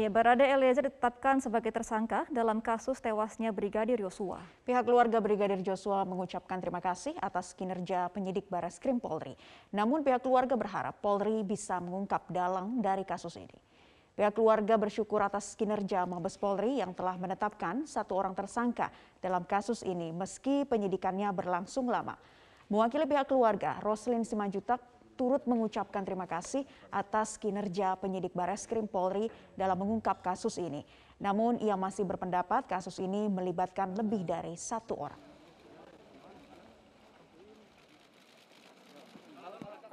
Ya, Barada Eliezer ditetapkan sebagai tersangka dalam kasus tewasnya Brigadir Yosua. Pihak keluarga Brigadir Joshua mengucapkan terima kasih atas kinerja penyidik Bares Krim Polri. Namun pihak keluarga berharap Polri bisa mengungkap dalang dari kasus ini. Pihak keluarga bersyukur atas kinerja Mabes Polri yang telah menetapkan satu orang tersangka dalam kasus ini meski penyidikannya berlangsung lama. Mewakili pihak keluarga, Roslin Simanjutak turut mengucapkan terima kasih atas kinerja penyidik Bareskrim Polri dalam mengungkap kasus ini. Namun ia masih berpendapat kasus ini melibatkan lebih dari satu orang.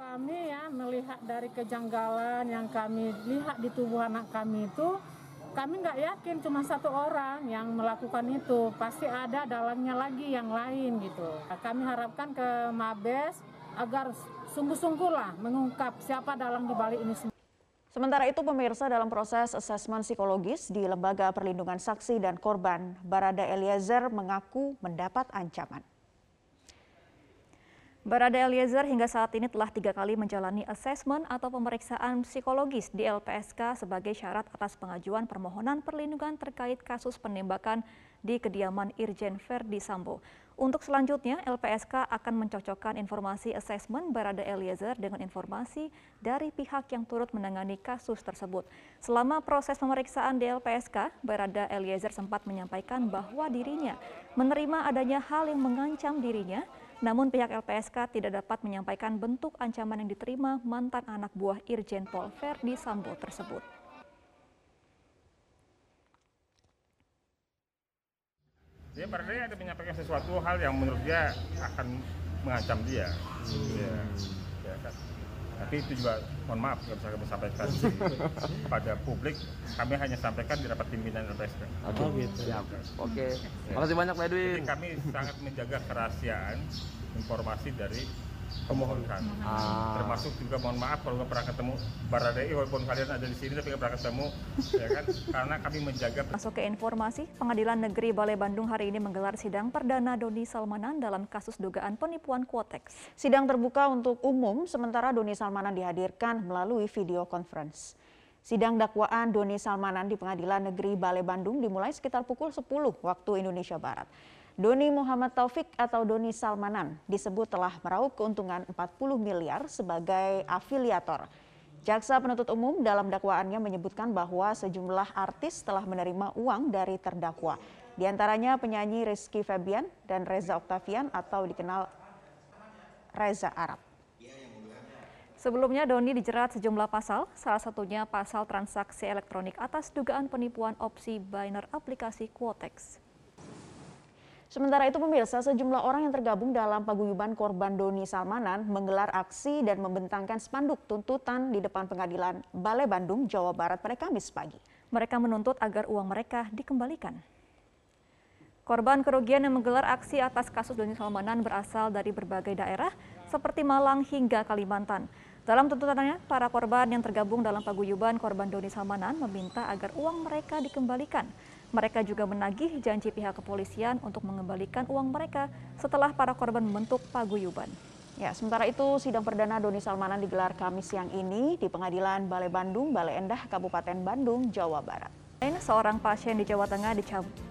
Kami ya melihat dari kejanggalan yang kami lihat di tubuh anak kami itu, kami nggak yakin cuma satu orang yang melakukan itu, pasti ada dalangnya lagi yang lain gitu. Kami harapkan ke Mabes agar sungguh-sungguhlah mengungkap siapa dalang di balik ini semua. Sementara itu pemirsa dalam proses asesmen psikologis di Lembaga Perlindungan Saksi dan Korban, Barada Eliezer mengaku mendapat ancaman. Barada Eliezer hingga saat ini telah tiga kali menjalani asesmen atau pemeriksaan psikologis di LPSK sebagai syarat atas pengajuan permohonan perlindungan terkait kasus penembakan di kediaman Irjen Verdi Sambo. Untuk selanjutnya, LPSK akan mencocokkan informasi asesmen Barada Eliezer dengan informasi dari pihak yang turut menangani kasus tersebut. Selama proses pemeriksaan di LPSK, Barada Eliezer sempat menyampaikan bahwa dirinya menerima adanya hal yang mengancam dirinya, namun pihak LPSK tidak dapat menyampaikan bentuk ancaman yang diterima mantan anak buah Irjen Pol Verdi Sambo tersebut. Dia barangkali ada menyampaikan sesuatu hal yang menurut dia akan mengancam dia. Hmm. ya, ya kan? Tapi itu juga mohon maaf kalau bisa kami sampaikan pada publik. Kami hanya sampaikan di rapat pimpinan LPSK oh gitu. Siap. Oke. Okay. ya. makasih banyak Pak Edwin. Jadi kami sangat menjaga kerahasiaan informasi dari pemohon kami. Ah. Termasuk juga mohon maaf kalau nggak pernah ketemu Baradei walaupun kalian ada di sini tapi nggak pernah ketemu ya kan karena kami menjaga. Masuk ke informasi, Pengadilan Negeri Balai Bandung hari ini menggelar sidang perdana Doni Salmanan dalam kasus dugaan penipuan Quotex. Sidang terbuka untuk umum sementara Doni Salmanan dihadirkan melalui video conference. Sidang dakwaan Doni Salmanan di Pengadilan Negeri Balai Bandung dimulai sekitar pukul 10 waktu Indonesia Barat. Doni Muhammad Taufik atau Doni Salmanan disebut telah meraup keuntungan 40 miliar sebagai afiliator. Jaksa penuntut umum dalam dakwaannya menyebutkan bahwa sejumlah artis telah menerima uang dari terdakwa. Di antaranya penyanyi Rizky Febian dan Reza Octavian atau dikenal Reza Arab. Sebelumnya Doni dijerat sejumlah pasal, salah satunya pasal transaksi elektronik atas dugaan penipuan opsi binary aplikasi Quotex. Sementara itu pemirsa, sejumlah orang yang tergabung dalam paguyuban korban Doni Salmanan menggelar aksi dan membentangkan spanduk tuntutan di depan pengadilan Balai Bandung, Jawa Barat pada Kamis pagi. Mereka menuntut agar uang mereka dikembalikan. Korban kerugian yang menggelar aksi atas kasus Doni Salmanan berasal dari berbagai daerah seperti Malang hingga Kalimantan. Dalam tuntutannya, para korban yang tergabung dalam paguyuban korban Doni Salmanan meminta agar uang mereka dikembalikan. Mereka juga menagih janji pihak kepolisian untuk mengembalikan uang mereka setelah para korban membentuk paguyuban. Ya, sementara itu sidang perdana Doni Salmanan digelar Kamis siang ini di Pengadilan Balai Bandung, Balai Endah, Kabupaten Bandung, Jawa Barat. Seorang pasien di Jawa Tengah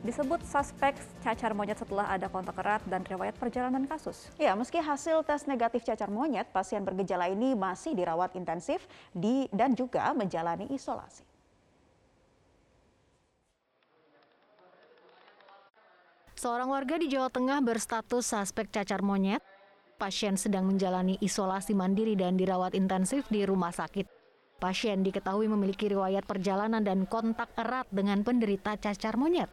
disebut suspek cacar monyet setelah ada kontak erat dan riwayat perjalanan kasus. Ya, meski hasil tes negatif cacar monyet, pasien bergejala ini masih dirawat intensif di dan juga menjalani isolasi. Seorang warga di Jawa Tengah berstatus suspek cacar monyet. Pasien sedang menjalani isolasi mandiri dan dirawat intensif di rumah sakit. Pasien diketahui memiliki riwayat perjalanan dan kontak erat dengan penderita cacar monyet.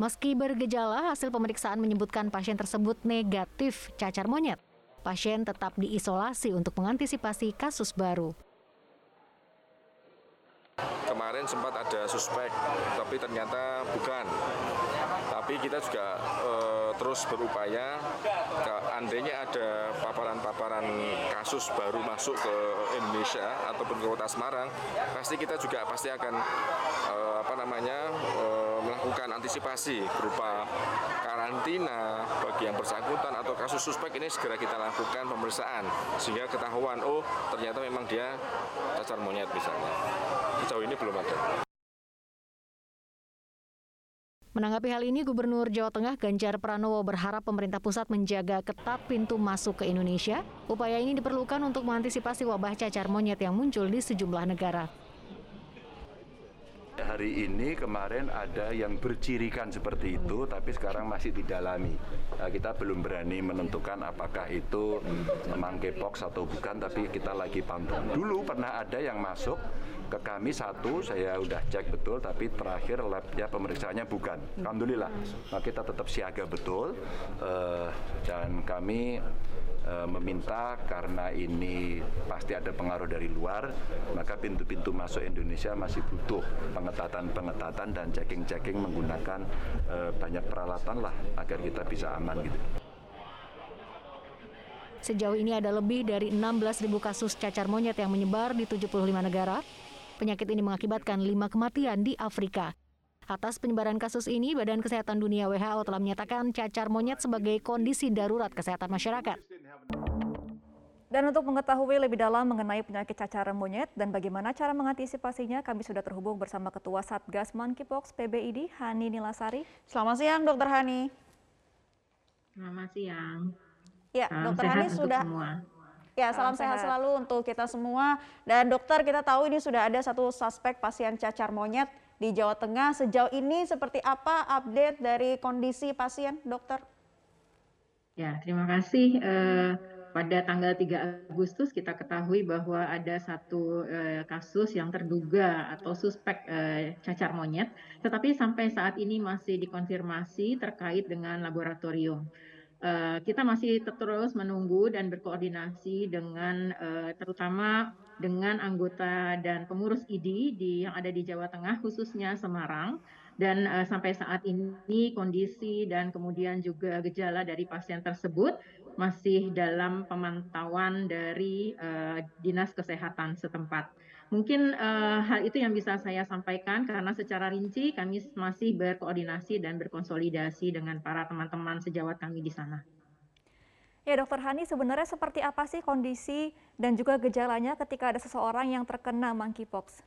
Meski bergejala, hasil pemeriksaan menyebutkan pasien tersebut negatif cacar monyet. Pasien tetap diisolasi untuk mengantisipasi kasus baru kemarin sempat ada suspek, tapi ternyata bukan. Tapi kita juga e, terus berupaya, andainya ada paparan-paparan kasus baru masuk ke Indonesia ataupun ke Kota Semarang, pasti kita juga pasti akan e, apa namanya e, melakukan antisipasi berupa karantina bagi yang bersangkutan atau kasus suspek ini segera kita lakukan pemeriksaan sehingga ketahuan oh ternyata memang dia cacar monyet misalnya. Sejauh ini belum ada Menanggapi hal ini, Gubernur Jawa Tengah Ganjar Pranowo berharap pemerintah pusat menjaga ketat pintu masuk ke Indonesia. Upaya ini diperlukan untuk mengantisipasi wabah cacar monyet yang muncul di sejumlah negara. Hari ini kemarin ada yang bercirikan seperti itu, tapi sekarang masih didalami. Nah, kita belum berani menentukan apakah itu monkeypox atau bukan, tapi kita lagi pantau. Dulu pernah ada yang masuk ke kami satu, saya udah cek betul, tapi terakhir labnya pemeriksaannya bukan. Alhamdulillah. Nah, kita tetap siaga betul, uh, dan kami uh, meminta karena ini pasti ada pengaruh dari luar, maka pintu-pintu masuk Indonesia masih butuh pengetatan-pengetatan dan checking-checking menggunakan uh, banyak peralatan lah agar kita bisa aman gitu. Sejauh ini ada lebih dari 16.000 kasus cacar monyet yang menyebar di 75 negara. Penyakit ini mengakibatkan lima kematian di Afrika. Atas penyebaran kasus ini, Badan Kesehatan Dunia WHO telah menyatakan cacar monyet sebagai kondisi darurat kesehatan masyarakat. Dan untuk mengetahui lebih dalam mengenai penyakit cacar monyet dan bagaimana cara mengantisipasinya, kami sudah terhubung bersama Ketua Satgas Monkeypox PBID, Hani Nilasari. Selamat siang, Dokter Hani. Selamat siang. Ya, Dokter Hani sudah semua. Ya, salam, salam sehat. sehat selalu untuk kita semua. Dan dokter, kita tahu ini sudah ada satu suspek pasien cacar monyet di Jawa Tengah. Sejauh ini seperti apa update dari kondisi pasien, dokter? Ya, terima kasih. Uh, pada tanggal 3 Agustus kita ketahui bahwa ada satu uh, kasus yang terduga atau suspek uh, cacar monyet, tetapi sampai saat ini masih dikonfirmasi terkait dengan laboratorium. Uh, kita masih terus menunggu dan berkoordinasi dengan uh, terutama dengan anggota dan pengurus ID di yang ada di Jawa Tengah khususnya Semarang dan uh, sampai saat ini kondisi dan kemudian juga gejala dari pasien tersebut masih dalam pemantauan dari uh, Dinas Kesehatan setempat. Mungkin uh, hal itu yang bisa saya sampaikan karena secara rinci kami masih berkoordinasi dan berkonsolidasi dengan para teman-teman sejawat kami di sana. Ya, Dokter Hani, sebenarnya seperti apa sih kondisi dan juga gejalanya ketika ada seseorang yang terkena monkeypox?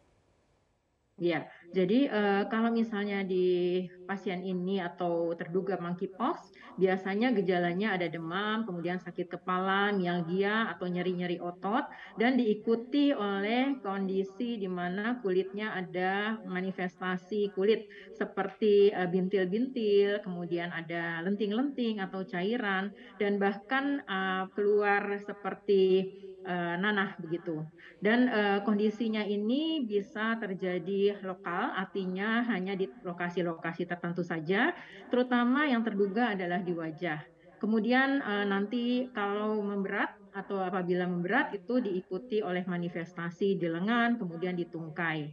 Ya, jadi uh, kalau misalnya di pasien ini atau terduga monkeypox, biasanya gejalanya ada demam, kemudian sakit kepala, mialgia atau nyeri-nyeri otot, dan diikuti oleh kondisi di mana kulitnya ada manifestasi kulit seperti uh, bintil-bintil, kemudian ada lenting-lenting atau cairan, dan bahkan uh, keluar seperti nanah begitu. Dan uh, kondisinya ini bisa terjadi lokal, artinya hanya di lokasi-lokasi tertentu saja, terutama yang terduga adalah di wajah. Kemudian uh, nanti kalau memberat atau apabila memberat itu diikuti oleh manifestasi di lengan, kemudian di tungkai.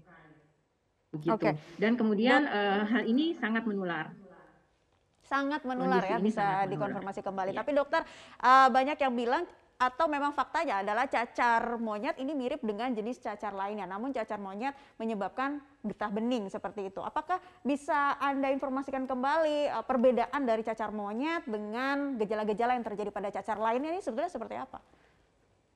Begitu. Okay. Dan kemudian uh, hal ini sangat menular sangat menular Kondisi ya bisa dikonfirmasi kembali. Ya. Tapi dokter uh, banyak yang bilang atau memang faktanya adalah cacar monyet ini mirip dengan jenis cacar lainnya. Namun cacar monyet menyebabkan getah bening seperti itu. Apakah bisa Anda informasikan kembali uh, perbedaan dari cacar monyet dengan gejala-gejala yang terjadi pada cacar lainnya ini sebetulnya seperti apa?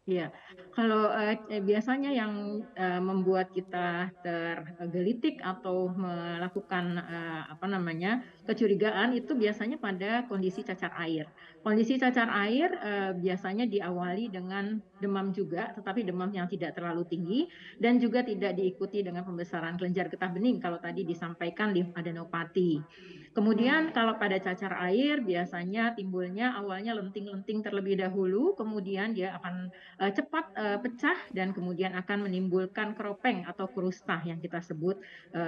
Iya, kalau uh, biasanya yang uh, membuat kita tergelitik atau melakukan uh, apa namanya kecurigaan itu biasanya pada kondisi cacar air. Kondisi cacar air uh, biasanya diawali dengan demam juga, tetapi demam yang tidak terlalu tinggi dan juga tidak diikuti dengan pembesaran kelenjar getah bening kalau tadi disampaikan limfadenopati. Kemudian kalau pada cacar air biasanya timbulnya awalnya lenting-lenting terlebih dahulu, kemudian dia akan uh, cepat uh, pecah dan kemudian akan menimbulkan keropeng atau kerusta yang kita sebut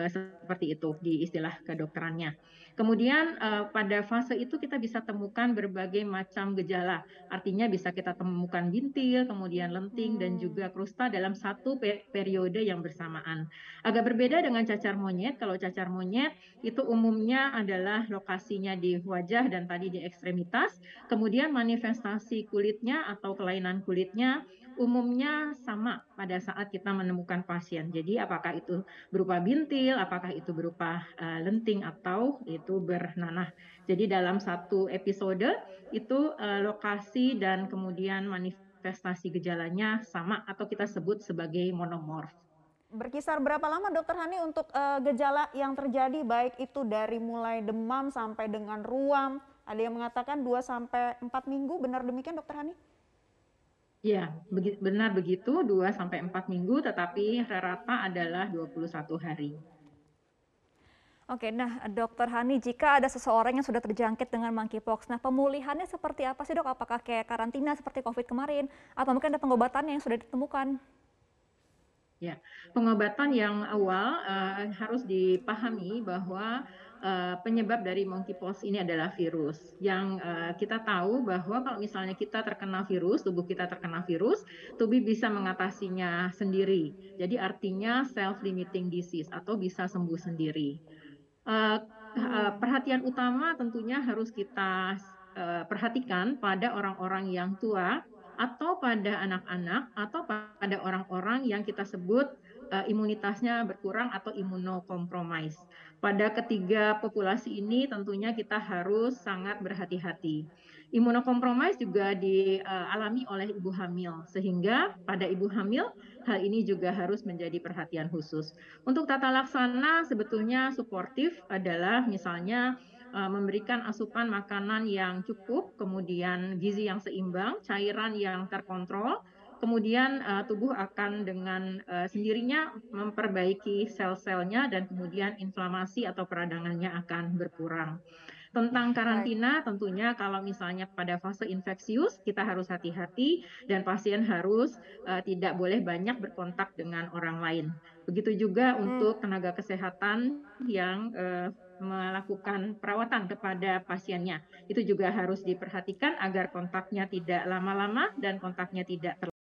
seperti itu di istilah kedokterannya. Kemudian uh, pada fase itu kita bisa temukan berbagai macam gejala. Artinya bisa kita temukan bintil, kemudian lenting dan juga krusta dalam satu periode yang bersamaan. Agak berbeda dengan cacar monyet. Kalau cacar monyet itu umumnya adalah lokasinya di wajah dan tadi di ekstremitas. Kemudian manifestasi kulitnya atau kelainan kulitnya umumnya sama pada saat kita menemukan pasien. Jadi apakah itu berupa bintil, apakah itu berupa uh, lenting atau itu bernanah. Jadi dalam satu episode itu uh, lokasi dan kemudian manifestasi gejalanya sama atau kita sebut sebagai monomorf. Berkisar berapa lama Dokter Hani untuk uh, gejala yang terjadi baik itu dari mulai demam sampai dengan ruam? Ada yang mengatakan 2 sampai 4 minggu, benar demikian Dokter Hani? Ya, benar begitu 2 sampai 4 minggu tetapi rata adalah 21 hari. Oke, nah Dokter Hani, jika ada seseorang yang sudah terjangkit dengan monkeypox, nah pemulihannya seperti apa sih dok? Apakah kayak karantina seperti COVID kemarin, atau mungkin ada pengobatannya yang sudah ditemukan? Ya, pengobatan yang awal uh, harus dipahami bahwa uh, penyebab dari monkeypox ini adalah virus. Yang uh, kita tahu bahwa kalau misalnya kita terkena virus, tubuh kita terkena virus, tubuh bisa mengatasinya sendiri. Jadi artinya self-limiting disease atau bisa sembuh sendiri. Uh, uh, perhatian utama tentunya harus kita uh, perhatikan pada orang-orang yang tua atau pada anak-anak atau pada orang-orang yang kita sebut uh, imunitasnya berkurang atau imunokompromis. Pada ketiga populasi ini tentunya kita harus sangat berhati-hati. Imunokompromis juga dialami oleh ibu hamil, sehingga pada ibu hamil hal ini juga harus menjadi perhatian khusus. Untuk tata laksana sebetulnya suportif adalah misalnya memberikan asupan makanan yang cukup, kemudian gizi yang seimbang, cairan yang terkontrol, kemudian uh, tubuh akan dengan uh, sendirinya memperbaiki sel-selnya dan kemudian inflamasi atau peradangannya akan berkurang. Tentang karantina tentunya kalau misalnya pada fase infeksius kita harus hati-hati dan pasien harus uh, tidak boleh banyak berkontak dengan orang lain. Begitu juga hmm. untuk tenaga kesehatan yang uh, melakukan perawatan kepada pasiennya. Itu juga harus diperhatikan agar kontaknya tidak lama-lama dan kontaknya tidak terlalu